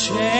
change.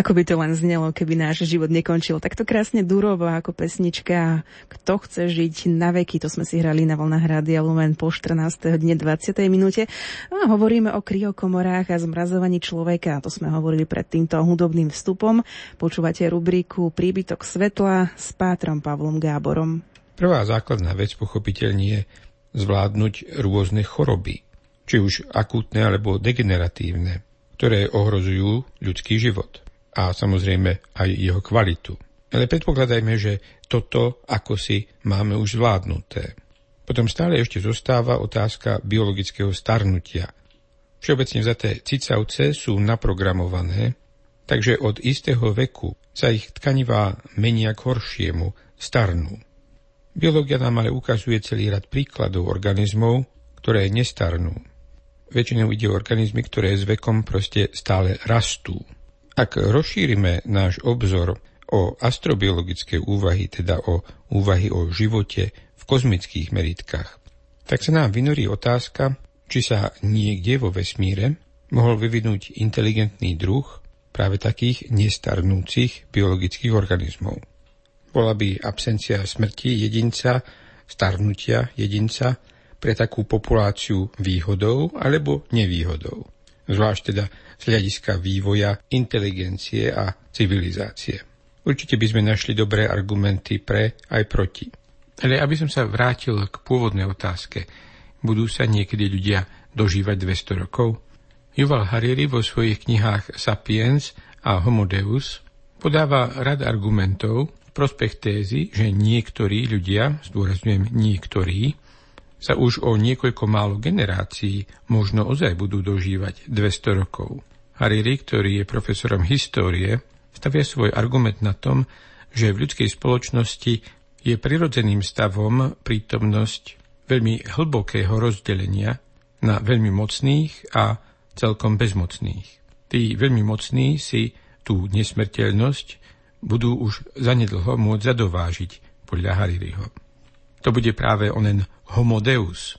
Ako by to len znelo, keby náš život nekončil. Takto krásne durovo ako pesnička Kto chce žiť na veky, to sme si hrali na vlnách Rádia Lumen po 14. dne 20. minúte. No a hovoríme o kryokomorách a zmrazovaní človeka. To sme hovorili pred týmto hudobným vstupom. Počúvate rubriku Príbytok svetla s Pátrom Pavlom Gáborom. Prvá základná vec pochopiteľne je zvládnuť rôzne choroby, či už akútne alebo degeneratívne, ktoré ohrozujú ľudský život a samozrejme aj jeho kvalitu. Ale predpokladajme, že toto ako si máme už zvládnuté. Potom stále ešte zostáva otázka biologického starnutia. Všeobecne vzaté cicavce sú naprogramované, takže od istého veku sa ich tkanivá menia k horšiemu, starnú. Biológia nám ale ukazuje celý rad príkladov organizmov, ktoré nestarnú. Väčšinou ide o organizmy, ktoré s vekom proste stále rastú. Ak rozšírime náš obzor o astrobiologické úvahy, teda o úvahy o živote v kozmických meritkách, tak sa nám vynorí otázka, či sa niekde vo vesmíre mohol vyvinúť inteligentný druh práve takých nestarnúcich biologických organizmov. Bola by absencia smrti jedinca, starnutia jedinca pre takú populáciu výhodou alebo nevýhodou. Zvlášť teda z hľadiska vývoja inteligencie a civilizácie. Určite by sme našli dobré argumenty pre aj proti. Ale aby som sa vrátil k pôvodnej otázke, budú sa niekedy ľudia dožívať 200 rokov? Yuval Hariri vo svojich knihách Sapiens a Homo Deus podáva rad argumentov prospech tézy, že niektorí ľudia, zdôrazňujem niektorí, sa už o niekoľko málo generácií možno ozaj budú dožívať 200 rokov. Hariri, ktorý je profesorom histórie, stavia svoj argument na tom, že v ľudskej spoločnosti je prirodzeným stavom prítomnosť veľmi hlbokého rozdelenia na veľmi mocných a celkom bezmocných. Tí veľmi mocní si tú nesmrteľnosť budú už zanedlho môcť zadovážiť podľa Haririho. To bude práve onen homo deus,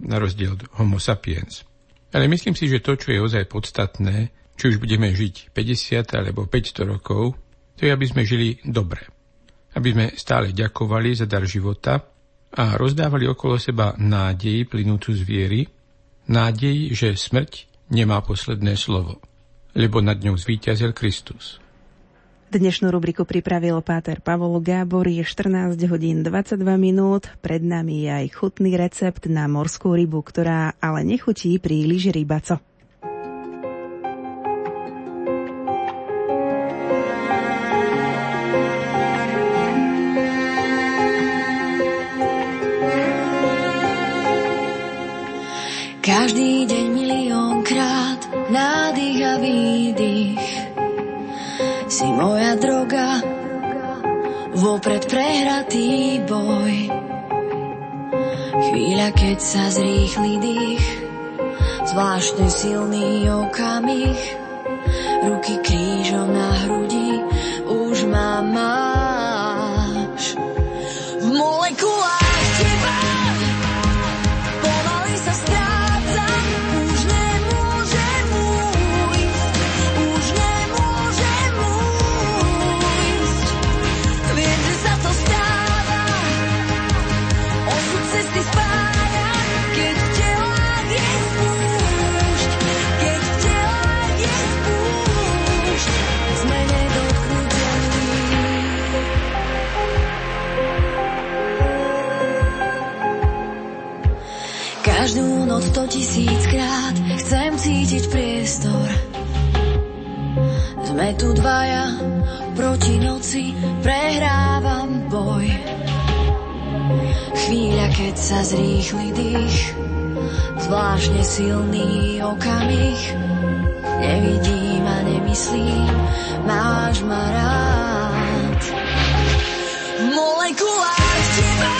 na rozdiel od homo sapiens. Ale myslím si, že to, čo je ozaj podstatné, či už budeme žiť 50 alebo 500 rokov, to je, aby sme žili dobre. Aby sme stále ďakovali za dar života a rozdávali okolo seba nádej plynúcu z viery, nádej, že smrť nemá posledné slovo, lebo nad ňou zvíťazil Kristus. Dnešnú rubriku pripravil Páter Pavol Gábor, je 14 hodín 22 minút, pred nami je aj chutný recept na morskú rybu, ktorá ale nechutí príliš rybaco. Každý deň miliónkrát nádych a výdych Si moja droga, vopred prehratý boj. Chvíľa, keď sa zrýchli dých. Zvláštne silný okamih. Ruky krížom na hrudi. Už ma máš Každú noc to tisíckrát chcem cítiť priestor. Sme tu dvaja, proti noci prehrávam boj. Chvíľa, keď sa zrýchli dých, zvláštne silný okamih. Nevidím a nemyslím, máš ma rád. V molekulách teba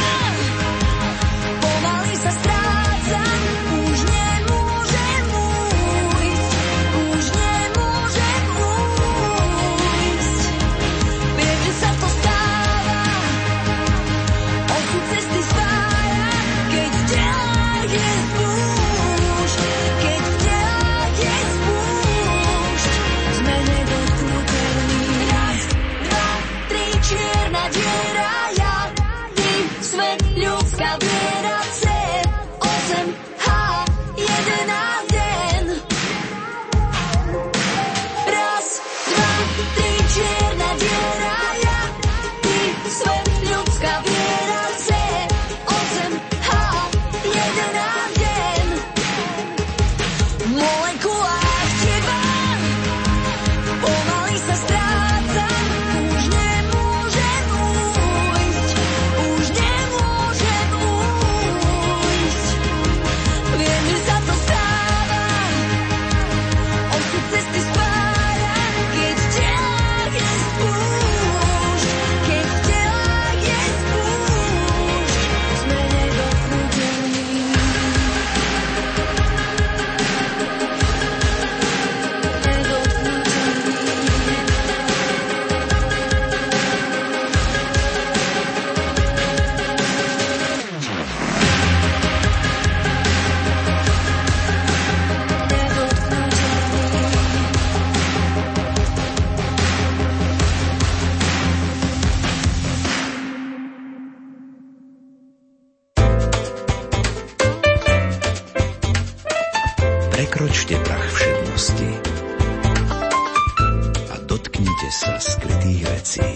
sa skrytých vecí.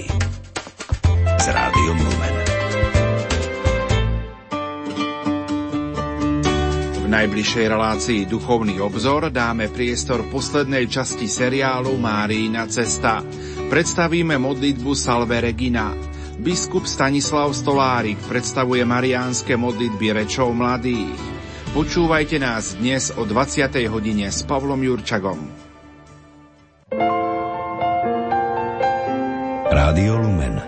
S Rádiom Lumen. V najbližšej relácii Duchovný obzor dáme priestor poslednej časti seriálu Márína cesta. Predstavíme modlitbu Salve Regina. Biskup Stanislav Stolárik predstavuje mariánske modlitby rečov mladých. Počúvajte nás dnes o 20. hodine s Pavlom Jurčagom. Rádio Lumen.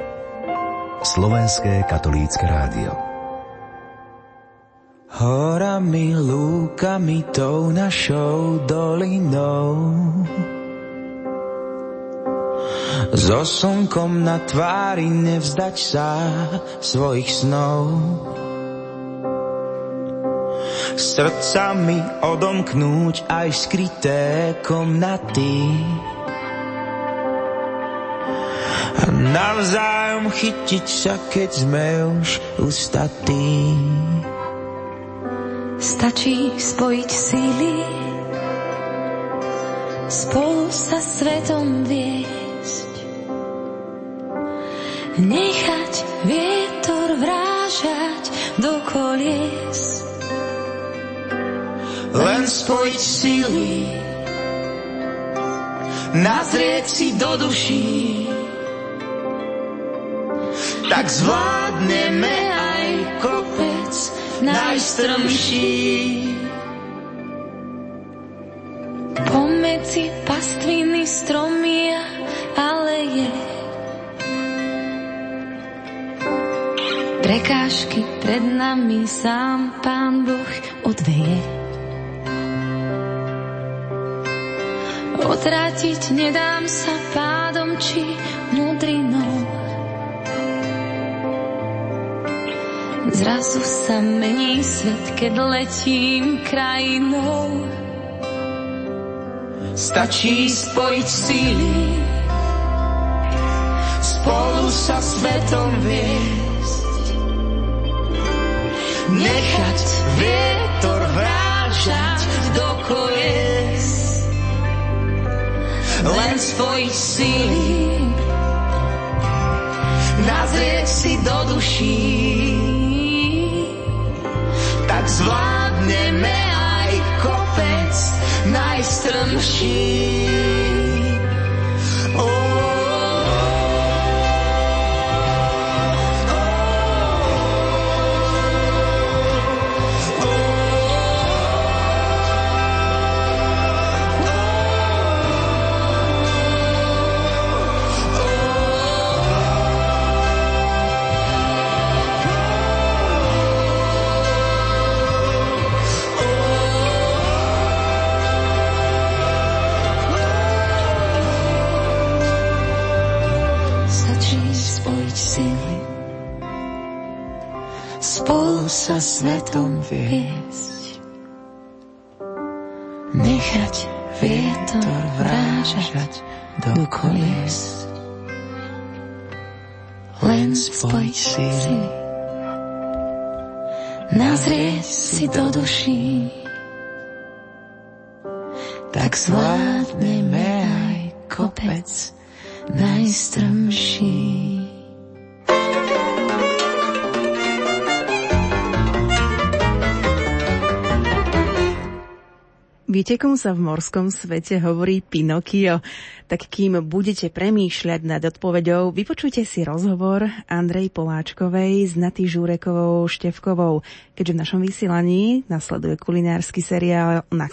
Slovenské katolícke rádio. Horami, lúkami, tou našou dolinou. So slnkom na tvári nevzdať sa svojich snov. Srdcami odomknúť aj skryté komnaty. Navzájom chytiť sa, keď sme už ustatí. Stačí spojiť síly, spolu sa svetom viesť. Nechať vietor vrážať do kolies. Len spojiť síly, nazrieť si do duší. Tak zvládneme aj kopec najstrmší. Pomedzi pastviny stromy a aleje. Prekážky pred nami sám Pán Boh odveje. Otratiť nedám sa pádom či mudrinou. Zrazu sa mení svet, keď letím krajinou. Stačí spojiť síly, spolu sa svetom viesť. Nechať vietor vrážať do kolies. Len spojiť síly, nazrieť si do duší. Zvládneme aj kopec najstrmší. Spojiť síly, spolu sa svetom viesť. Nechať vietor vrážať do kolies. Len spojiť síly, nazrieť si do duší. Tak zvládneme aj kopec najstrmší. Viete, komu sa v morskom svete hovorí Pinokio? Tak kým budete premýšľať nad odpoveďou, vypočujte si rozhovor Andrej Poláčkovej s Naty Žúrekovou Števkovou, keďže v našom vysielaní nasleduje kulinársky seriál na